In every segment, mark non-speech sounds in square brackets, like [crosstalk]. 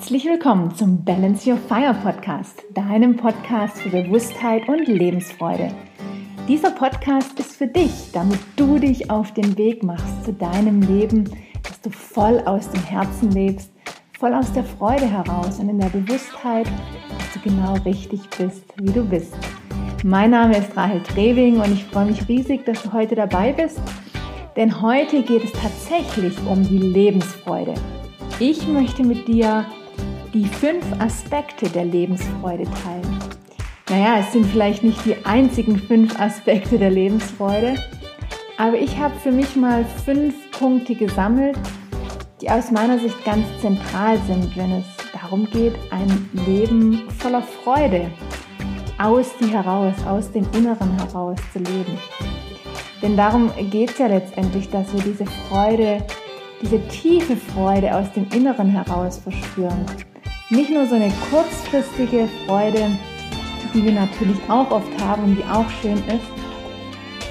Herzlich willkommen zum Balance Your Fire Podcast, deinem Podcast für Bewusstheit und Lebensfreude. Dieser Podcast ist für dich, damit du dich auf den Weg machst zu deinem Leben, dass du voll aus dem Herzen lebst, voll aus der Freude heraus und in der Bewusstheit, dass du genau richtig bist, wie du bist. Mein Name ist Rahel Trewing und ich freue mich riesig, dass du heute dabei bist, denn heute geht es tatsächlich um die Lebensfreude. Ich möchte mit dir die fünf Aspekte der Lebensfreude teilen. Naja, es sind vielleicht nicht die einzigen fünf Aspekte der Lebensfreude, aber ich habe für mich mal fünf Punkte gesammelt, die aus meiner Sicht ganz zentral sind, wenn es darum geht, ein Leben voller Freude aus dir heraus, aus dem Inneren heraus zu leben. Denn darum geht es ja letztendlich, dass wir diese Freude diese tiefe Freude aus dem Inneren heraus verspüren. Nicht nur so eine kurzfristige Freude, die wir natürlich auch oft haben und die auch schön ist.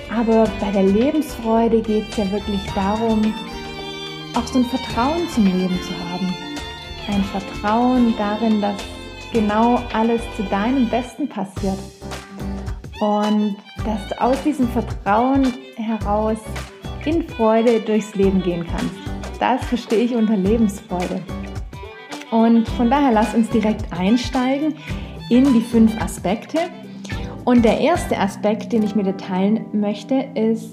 Aber bei der Lebensfreude geht es ja wirklich darum, auch so ein Vertrauen zum Leben zu haben. Ein Vertrauen darin, dass genau alles zu deinem Besten passiert. Und dass du aus diesem Vertrauen heraus in Freude durchs Leben gehen kannst. Das verstehe ich unter Lebensfreude. Und von daher lass uns direkt einsteigen in die fünf Aspekte. Und der erste Aspekt, den ich mit dir teilen möchte, ist,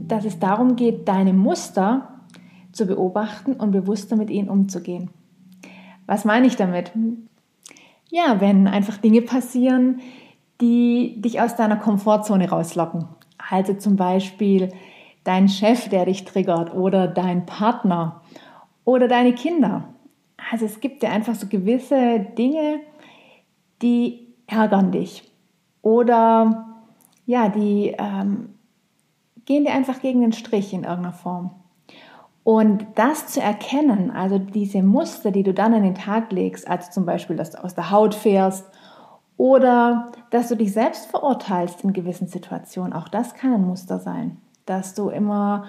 dass es darum geht, deine Muster zu beobachten und bewusster mit ihnen umzugehen. Was meine ich damit? Ja, wenn einfach Dinge passieren, die dich aus deiner Komfortzone rauslocken. Also zum Beispiel dein Chef, der dich triggert oder dein Partner oder deine Kinder. Also es gibt ja einfach so gewisse Dinge, die ärgern dich oder ja, die ähm, gehen dir einfach gegen den Strich in irgendeiner Form. Und das zu erkennen, also diese Muster, die du dann an den Tag legst, also zum Beispiel, dass du aus der Haut fährst oder dass du dich selbst verurteilst in gewissen Situationen, auch das kann ein Muster sein dass du immer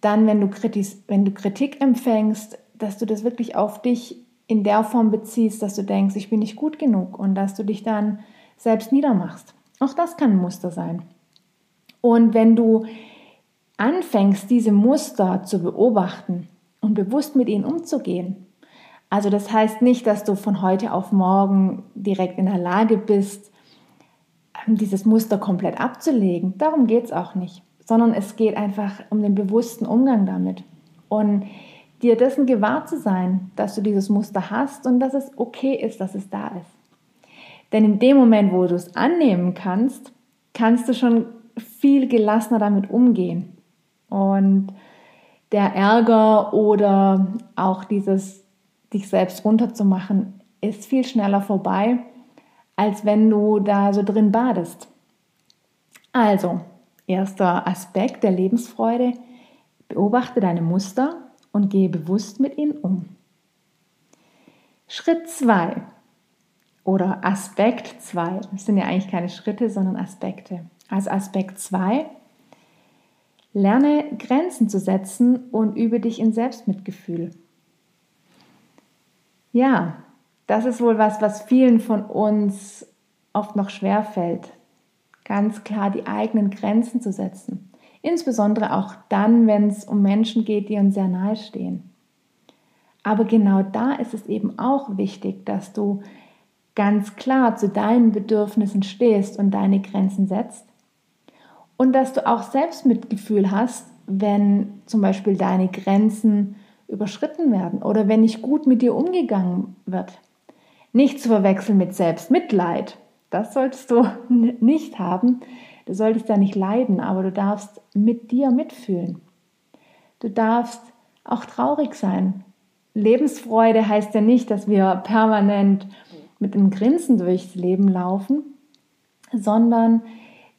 dann, wenn du, Kritis, wenn du Kritik empfängst, dass du das wirklich auf dich in der Form beziehst, dass du denkst, ich bin nicht gut genug und dass du dich dann selbst niedermachst. Auch das kann ein Muster sein. Und wenn du anfängst, diese Muster zu beobachten und bewusst mit ihnen umzugehen, also das heißt nicht, dass du von heute auf morgen direkt in der Lage bist, dieses Muster komplett abzulegen. Darum geht es auch nicht sondern es geht einfach um den bewussten Umgang damit. Und dir dessen gewahr zu sein, dass du dieses Muster hast und dass es okay ist, dass es da ist. Denn in dem Moment, wo du es annehmen kannst, kannst du schon viel gelassener damit umgehen. Und der Ärger oder auch dieses dich selbst runterzumachen ist viel schneller vorbei, als wenn du da so drin badest. Also, Erster Aspekt der Lebensfreude, beobachte deine Muster und gehe bewusst mit ihnen um. Schritt 2 oder Aspekt 2, das sind ja eigentlich keine Schritte, sondern Aspekte. Also Aspekt 2, lerne Grenzen zu setzen und übe dich in Selbstmitgefühl. Ja, das ist wohl was, was vielen von uns oft noch schwer fällt, ganz klar die eigenen Grenzen zu setzen. Insbesondere auch dann, wenn es um Menschen geht, die uns sehr nahe stehen. Aber genau da ist es eben auch wichtig, dass du ganz klar zu deinen Bedürfnissen stehst und deine Grenzen setzt. Und dass du auch Selbstmitgefühl hast, wenn zum Beispiel deine Grenzen überschritten werden oder wenn nicht gut mit dir umgegangen wird. Nicht zu verwechseln mit Selbstmitleid, das solltest du [laughs] nicht haben. Du solltest da nicht leiden, aber du darfst mit dir mitfühlen. Du darfst auch traurig sein. Lebensfreude heißt ja nicht, dass wir permanent mit einem Grinsen durchs Leben laufen, sondern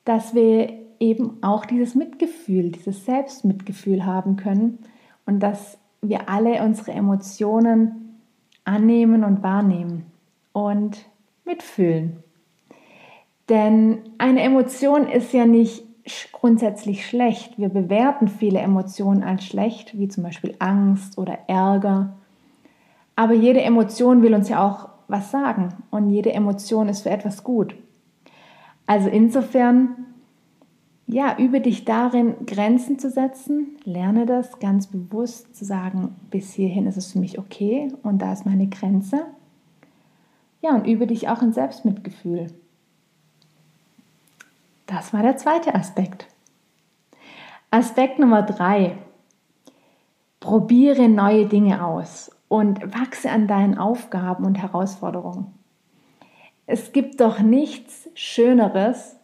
dass wir eben auch dieses Mitgefühl, dieses Selbstmitgefühl haben können und dass wir alle unsere Emotionen annehmen und wahrnehmen und mitfühlen. Denn eine Emotion ist ja nicht grundsätzlich schlecht. Wir bewerten viele Emotionen als schlecht, wie zum Beispiel Angst oder Ärger. Aber jede Emotion will uns ja auch was sagen und jede Emotion ist für etwas gut. Also insofern, ja, übe dich darin, Grenzen zu setzen, lerne das ganz bewusst zu sagen, bis hierhin ist es für mich okay und da ist meine Grenze. Ja, und übe dich auch in Selbstmitgefühl. Das war der zweite Aspekt. Aspekt Nummer drei. Probiere neue Dinge aus und wachse an deinen Aufgaben und Herausforderungen. Es gibt doch nichts Schöneres,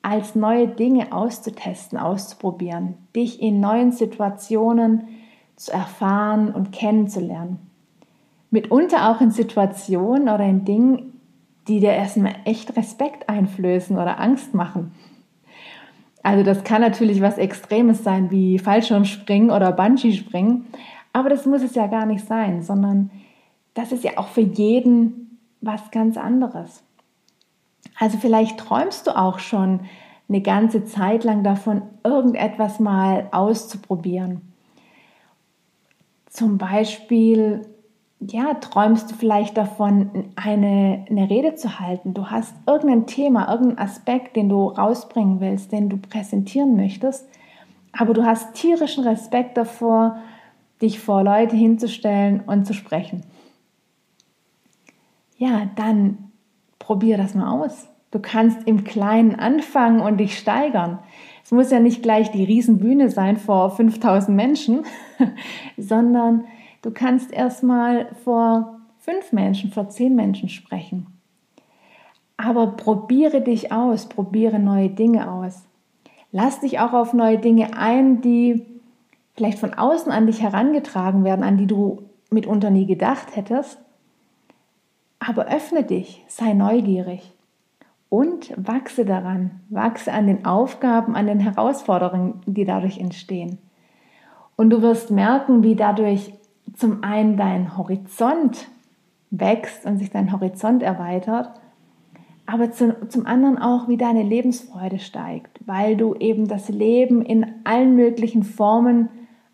als neue Dinge auszutesten, auszuprobieren, dich in neuen Situationen zu erfahren und kennenzulernen. Mitunter auch in Situationen oder in Dingen, die dir erstmal echt Respekt einflößen oder Angst machen. Also das kann natürlich was Extremes sein wie Fallschirmspringen oder Bungee-Springen, aber das muss es ja gar nicht sein, sondern das ist ja auch für jeden was ganz anderes. Also vielleicht träumst du auch schon eine ganze Zeit lang davon, irgendetwas mal auszuprobieren. Zum Beispiel, ja, träumst du vielleicht davon, eine, eine Rede zu halten. Du hast irgendein Thema, irgendeinen Aspekt, den du rausbringen willst, den du präsentieren möchtest, aber du hast tierischen Respekt davor, dich vor Leute hinzustellen und zu sprechen. Ja, dann probier das mal aus. Du kannst im Kleinen anfangen und dich steigern. Es muss ja nicht gleich die Riesenbühne sein vor 5000 Menschen, [laughs] sondern du kannst erstmal vor fünf Menschen, vor zehn Menschen sprechen. Aber probiere dich aus, probiere neue Dinge aus. Lass dich auch auf neue Dinge ein, die vielleicht von außen an dich herangetragen werden, an die du mitunter nie gedacht hättest. Aber öffne dich, sei neugierig und wachse daran, wachse an den Aufgaben, an den Herausforderungen, die dadurch entstehen. Und du wirst merken, wie dadurch zum einen dein Horizont wächst und sich dein Horizont erweitert, aber zum, zum anderen auch, wie deine Lebensfreude steigt, weil du eben das Leben in allen möglichen Formen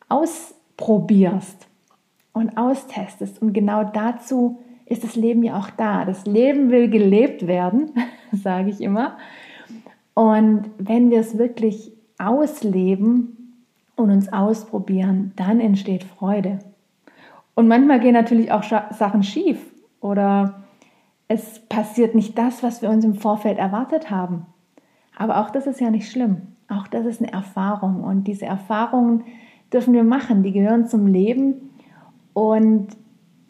ausprobierst und austestest. Und genau dazu ist das Leben ja auch da. Das Leben will gelebt werden, [laughs] sage ich immer. Und wenn wir es wirklich ausleben und uns ausprobieren, dann entsteht Freude. Und manchmal gehen natürlich auch Sachen schief oder es passiert nicht das, was wir uns im Vorfeld erwartet haben. Aber auch das ist ja nicht schlimm. Auch das ist eine Erfahrung und diese Erfahrungen dürfen wir machen, die gehören zum Leben und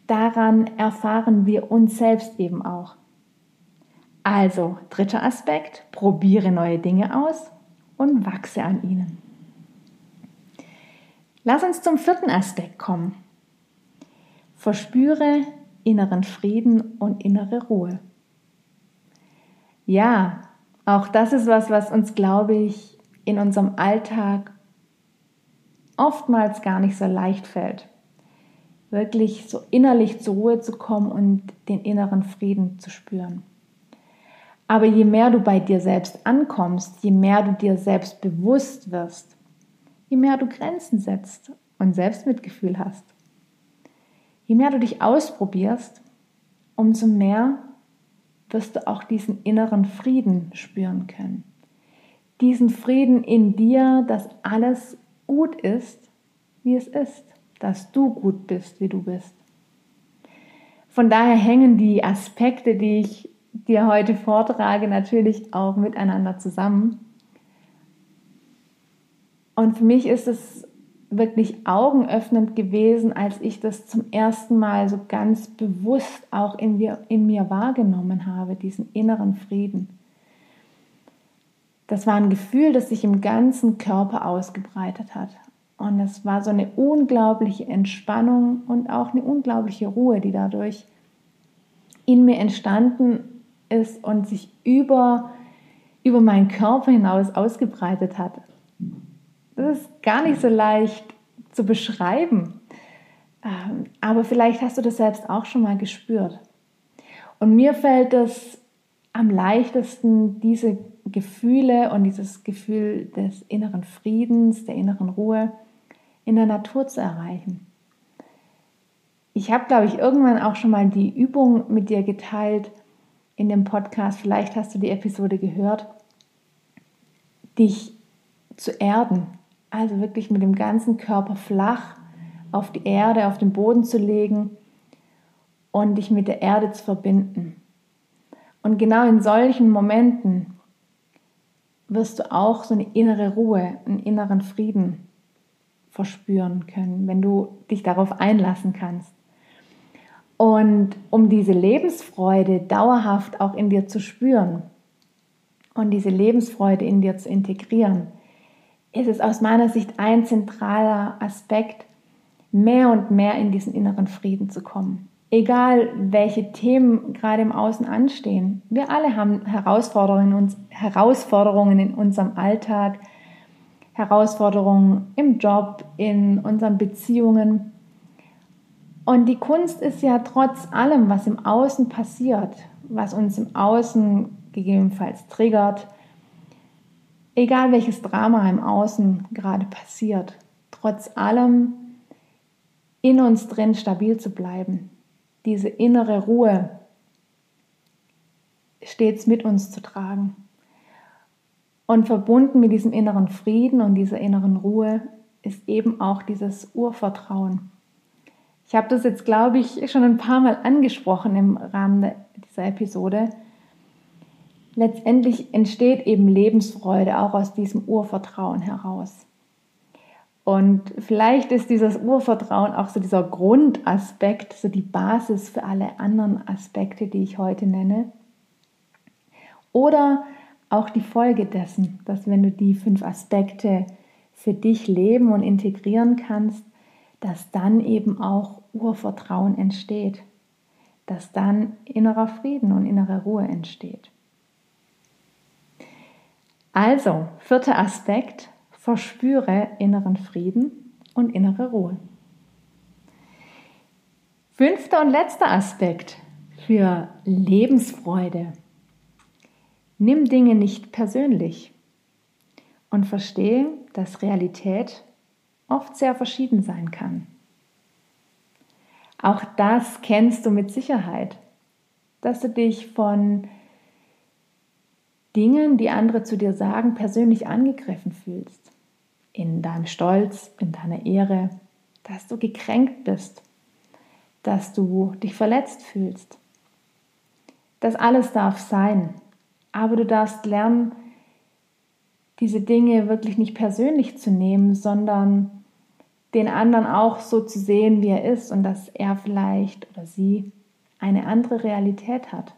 daran erfahren wir uns selbst eben auch. Also, dritter Aspekt, probiere neue Dinge aus und wachse an ihnen. Lass uns zum vierten Aspekt kommen. Verspüre inneren Frieden und innere Ruhe. Ja, auch das ist was, was uns, glaube ich, in unserem Alltag oftmals gar nicht so leicht fällt. Wirklich so innerlich zur Ruhe zu kommen und den inneren Frieden zu spüren. Aber je mehr du bei dir selbst ankommst, je mehr du dir selbst bewusst wirst, je mehr du Grenzen setzt und Selbstmitgefühl hast, je mehr du dich ausprobierst, umso mehr wirst du auch diesen inneren Frieden spüren können. Diesen Frieden in dir, dass alles gut ist, wie es ist, dass du gut bist, wie du bist. Von daher hängen die Aspekte, die ich dir heute vortrage, natürlich auch miteinander zusammen. Und für mich ist es wirklich augenöffnend gewesen, als ich das zum ersten Mal so ganz bewusst auch in mir, in mir wahrgenommen habe, diesen inneren Frieden. Das war ein Gefühl, das sich im ganzen Körper ausgebreitet hat. Und es war so eine unglaubliche Entspannung und auch eine unglaubliche Ruhe, die dadurch in mir entstanden ist und sich über, über meinen Körper hinaus ausgebreitet hat. Das ist gar nicht so leicht zu beschreiben. Ähm, aber vielleicht hast du das selbst auch schon mal gespürt. Und mir fällt es am leichtesten, diese Gefühle und dieses Gefühl des inneren Friedens, der inneren Ruhe in der Natur zu erreichen. ich habe, glaube ich, irgendwann auch schon mal die Übung mit dir geteilt in dem Podcast. Vielleicht hast du die Episode gehört. Dich zu erden. Also wirklich mit dem ganzen Körper flach auf die Erde, auf den Boden zu legen und dich mit der Erde zu verbinden. Und genau in solchen Momenten wirst du auch so eine innere Ruhe, einen inneren Frieden verspüren können, wenn du dich darauf einlassen kannst. Und um diese Lebensfreude dauerhaft auch in dir zu spüren und diese Lebensfreude in dir zu integrieren, ist es aus meiner Sicht ein zentraler Aspekt, mehr und mehr in diesen inneren Frieden zu kommen. Egal, welche Themen gerade im Außen anstehen. Wir alle haben Herausforderungen, Herausforderungen in unserem Alltag, Herausforderungen im Job, in unseren Beziehungen. Und die Kunst ist ja trotz allem, was im Außen passiert, was uns im Außen gegebenenfalls triggert, egal welches Drama im Außen gerade passiert, trotz allem in uns drin stabil zu bleiben, diese innere Ruhe stets mit uns zu tragen. Und verbunden mit diesem inneren Frieden und dieser inneren Ruhe ist eben auch dieses Urvertrauen. Ich habe das jetzt, glaube ich, schon ein paar Mal angesprochen im Rahmen dieser Episode. Letztendlich entsteht eben Lebensfreude auch aus diesem Urvertrauen heraus. Und vielleicht ist dieses Urvertrauen auch so dieser Grundaspekt, so die Basis für alle anderen Aspekte, die ich heute nenne. Oder auch die Folge dessen, dass wenn du die fünf Aspekte für dich leben und integrieren kannst, dass dann eben auch Urvertrauen entsteht, dass dann innerer Frieden und innere Ruhe entsteht. Also, vierter Aspekt, verspüre inneren Frieden und innere Ruhe. Fünfter und letzter Aspekt für Lebensfreude. Nimm Dinge nicht persönlich und verstehe, dass Realität oft sehr verschieden sein kann. Auch das kennst du mit Sicherheit, dass du dich von Dingen, die andere zu dir sagen, persönlich angegriffen fühlst in deinem Stolz, in deiner Ehre, dass du gekränkt bist, dass du dich verletzt fühlst. Das alles darf sein, aber du darfst lernen, diese Dinge wirklich nicht persönlich zu nehmen, sondern den anderen auch so zu sehen, wie er ist und dass er vielleicht oder sie eine andere Realität hat,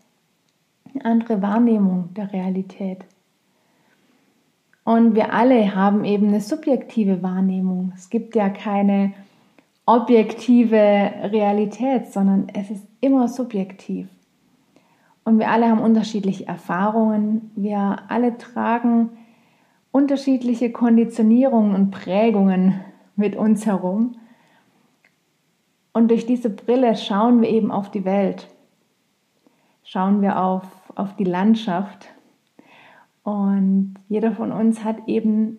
andere Wahrnehmung der Realität. Und wir alle haben eben eine subjektive Wahrnehmung. Es gibt ja keine objektive Realität, sondern es ist immer subjektiv. Und wir alle haben unterschiedliche Erfahrungen. Wir alle tragen unterschiedliche Konditionierungen und Prägungen mit uns herum. Und durch diese Brille schauen wir eben auf die Welt. Schauen wir auf, auf die Landschaft und jeder von uns hat eben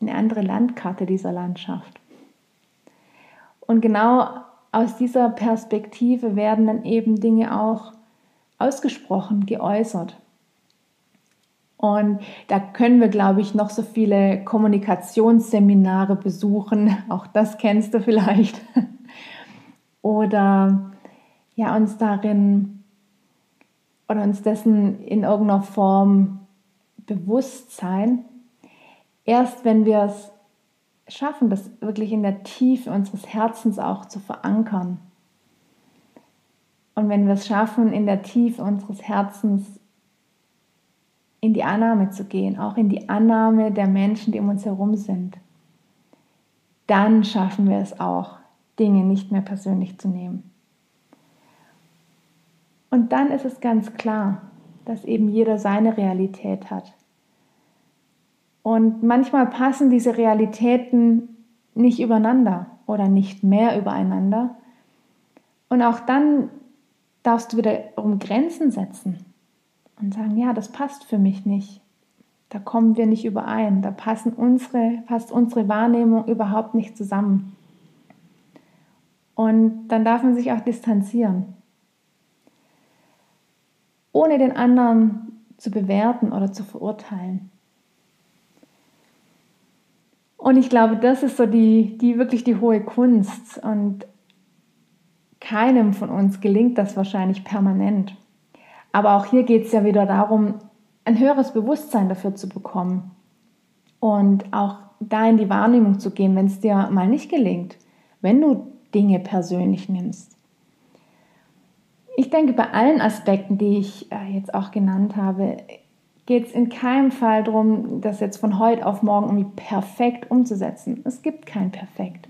eine andere Landkarte dieser Landschaft. Und genau aus dieser Perspektive werden dann eben Dinge auch ausgesprochen, geäußert. Und da können wir, glaube ich, noch so viele Kommunikationsseminare besuchen. [laughs] Auch das kennst du vielleicht. [laughs] Oder ja, uns darin oder uns dessen in irgendeiner Form bewusst sein. Erst wenn wir es schaffen, das wirklich in der Tiefe unseres Herzens auch zu verankern. Und wenn wir es schaffen, in der Tiefe unseres Herzens in die Annahme zu gehen, auch in die Annahme der Menschen, die um uns herum sind, dann schaffen wir es auch, Dinge nicht mehr persönlich zu nehmen. Und dann ist es ganz klar, dass eben jeder seine Realität hat. Und manchmal passen diese Realitäten nicht übereinander oder nicht mehr übereinander. Und auch dann darfst du wiederum Grenzen setzen und sagen, ja, das passt für mich nicht. Da kommen wir nicht überein. Da passen unsere, passt unsere Wahrnehmung überhaupt nicht zusammen. Und dann darf man sich auch distanzieren. Ohne den anderen zu bewerten oder zu verurteilen. Und ich glaube, das ist so die, die wirklich die hohe Kunst. Und keinem von uns gelingt das wahrscheinlich permanent. Aber auch hier geht es ja wieder darum, ein höheres Bewusstsein dafür zu bekommen und auch da in die Wahrnehmung zu gehen, wenn es dir mal nicht gelingt, wenn du Dinge persönlich nimmst. Ich denke, bei allen Aspekten, die ich äh, jetzt auch genannt habe, geht es in keinem Fall darum, das jetzt von heute auf morgen irgendwie perfekt umzusetzen. Es gibt kein Perfekt.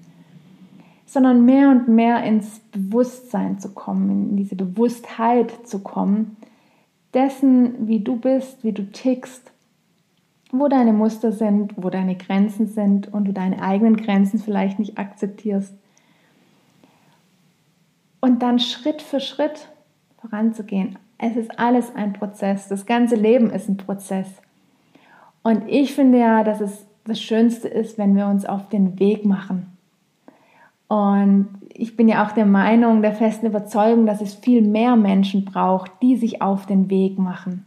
Sondern mehr und mehr ins Bewusstsein zu kommen, in diese Bewusstheit zu kommen, dessen, wie du bist, wie du tickst, wo deine Muster sind, wo deine Grenzen sind und du deine eigenen Grenzen vielleicht nicht akzeptierst. Und dann Schritt für Schritt voranzugehen. Es ist alles ein Prozess. Das ganze Leben ist ein Prozess. Und ich finde ja, dass es das Schönste ist, wenn wir uns auf den Weg machen. Und ich bin ja auch der Meinung, der festen Überzeugung, dass es viel mehr Menschen braucht, die sich auf den Weg machen,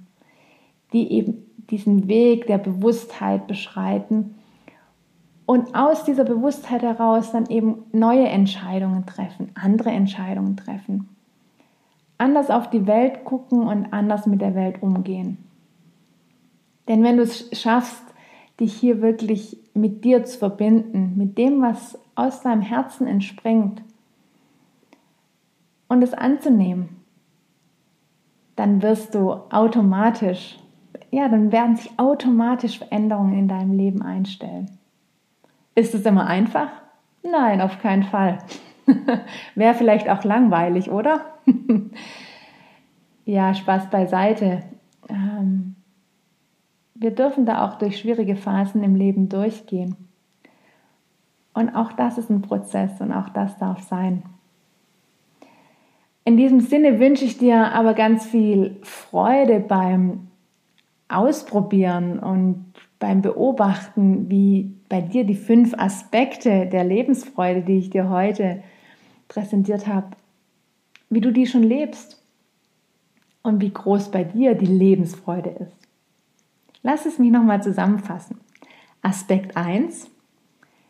die eben diesen Weg der Bewusstheit beschreiten und aus dieser Bewusstheit heraus dann eben neue Entscheidungen treffen, andere Entscheidungen treffen, anders auf die Welt gucken und anders mit der Welt umgehen. Denn wenn du es schaffst, dich hier wirklich mit dir zu verbinden, mit dem, was aus deinem Herzen entspringt und es anzunehmen, dann wirst du automatisch, ja, dann werden sich automatisch Veränderungen in deinem Leben einstellen. Ist es immer einfach? Nein, auf keinen Fall. [laughs] Wäre vielleicht auch langweilig, oder? [laughs] ja, Spaß beiseite. Ähm, wir dürfen da auch durch schwierige Phasen im Leben durchgehen. Und auch das ist ein Prozess und auch das darf sein. In diesem Sinne wünsche ich dir aber ganz viel Freude beim Ausprobieren und beim Beobachten, wie bei dir die fünf Aspekte der Lebensfreude, die ich dir heute präsentiert habe, wie du die schon lebst und wie groß bei dir die Lebensfreude ist. Lass es mich nochmal zusammenfassen. Aspekt 1.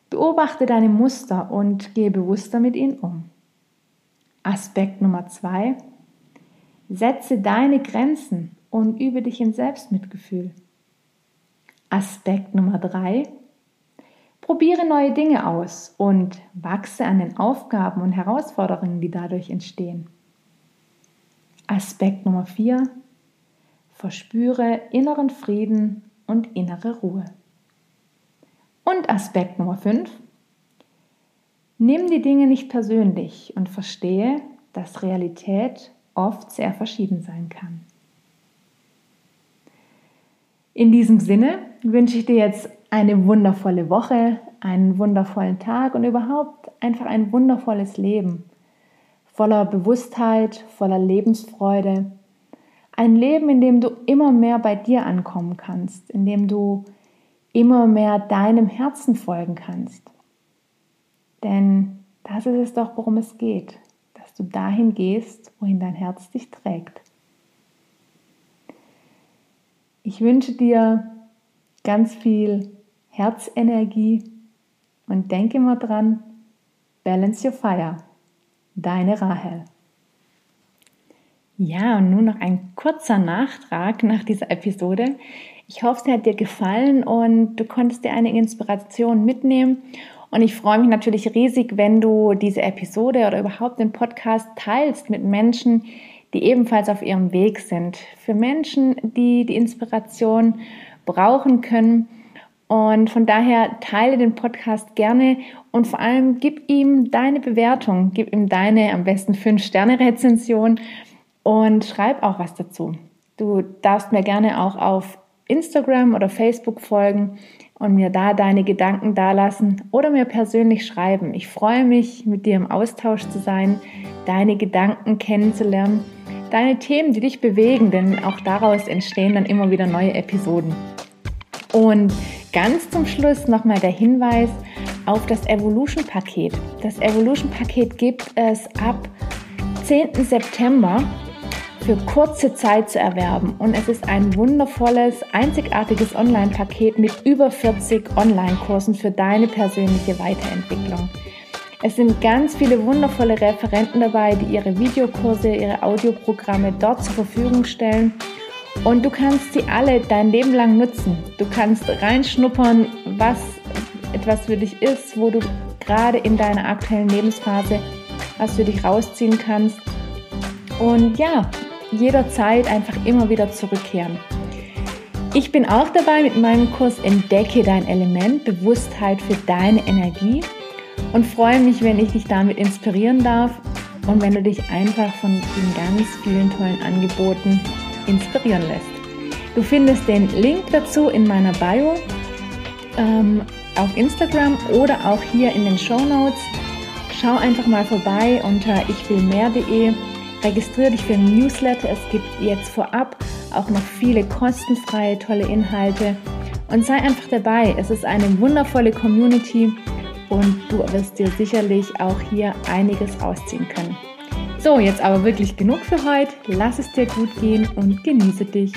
Beobachte deine Muster und gehe bewusster mit ihnen um. Aspekt Nummer 2. Setze deine Grenzen und übe dich in Selbstmitgefühl. Aspekt Nummer 3. Probiere neue Dinge aus und wachse an den Aufgaben und Herausforderungen, die dadurch entstehen. Aspekt Nummer 4. Verspüre inneren Frieden und innere Ruhe. Und Aspekt Nummer 5. Nimm die Dinge nicht persönlich und verstehe, dass Realität oft sehr verschieden sein kann. In diesem Sinne wünsche ich dir jetzt eine wundervolle Woche, einen wundervollen Tag und überhaupt einfach ein wundervolles Leben. Voller Bewusstheit, voller Lebensfreude. Ein Leben, in dem du immer mehr bei dir ankommen kannst, in dem du immer mehr deinem Herzen folgen kannst. Denn das ist es doch, worum es geht, dass du dahin gehst, wohin dein Herz dich trägt. Ich wünsche dir ganz viel Herzenergie und denke immer dran, balance your fire. Deine Rahel. Ja, und nun noch ein kurzer Nachtrag nach dieser Episode. Ich hoffe, sie hat dir gefallen und du konntest dir einige Inspirationen mitnehmen. Und ich freue mich natürlich riesig, wenn du diese Episode oder überhaupt den Podcast teilst mit Menschen, die ebenfalls auf ihrem Weg sind. Für Menschen, die die Inspiration brauchen können und von daher teile den Podcast gerne und vor allem gib ihm deine Bewertung, gib ihm deine am besten 5-Sterne-Rezension und schreib auch was dazu. Du darfst mir gerne auch auf Instagram oder Facebook folgen und mir da deine Gedanken dalassen oder mir persönlich schreiben. Ich freue mich, mit dir im Austausch zu sein, deine Gedanken kennenzulernen, deine Themen, die dich bewegen, denn auch daraus entstehen dann immer wieder neue Episoden. Und Ganz zum Schluss nochmal der Hinweis, auf das Evolution Paket. Das Evolution Paket gibt es ab 10. September für kurze Zeit zu erwerben und es ist ein wundervolles, einzigartiges Online-Paket mit über 40 Online-Kursen für deine persönliche Weiterentwicklung. Es sind ganz viele wundervolle Referenten dabei, die ihre Videokurse, ihre Audioprogramme dort zur Verfügung stellen und du kannst sie alle dein Leben lang nutzen. Du kannst reinschnuppern, was etwas für dich ist, wo du gerade in deiner aktuellen Lebensphase was für dich rausziehen kannst. Und ja, jederzeit einfach immer wieder zurückkehren. Ich bin auch dabei mit meinem Kurs Entdecke dein Element, Bewusstheit für deine Energie und freue mich, wenn ich dich damit inspirieren darf und wenn du dich einfach von den ganz vielen tollen Angeboten inspirieren lässt. Du findest den Link dazu in meiner Bio ähm, auf Instagram oder auch hier in den Show Notes. Schau einfach mal vorbei unter ichwillmehr.de Registriere dich für ein Newsletter. Es gibt jetzt vorab auch noch viele kostenfreie, tolle Inhalte. Und sei einfach dabei. Es ist eine wundervolle Community und du wirst dir sicherlich auch hier einiges ausziehen können. So, jetzt aber wirklich genug für heute. Lass es dir gut gehen und genieße dich.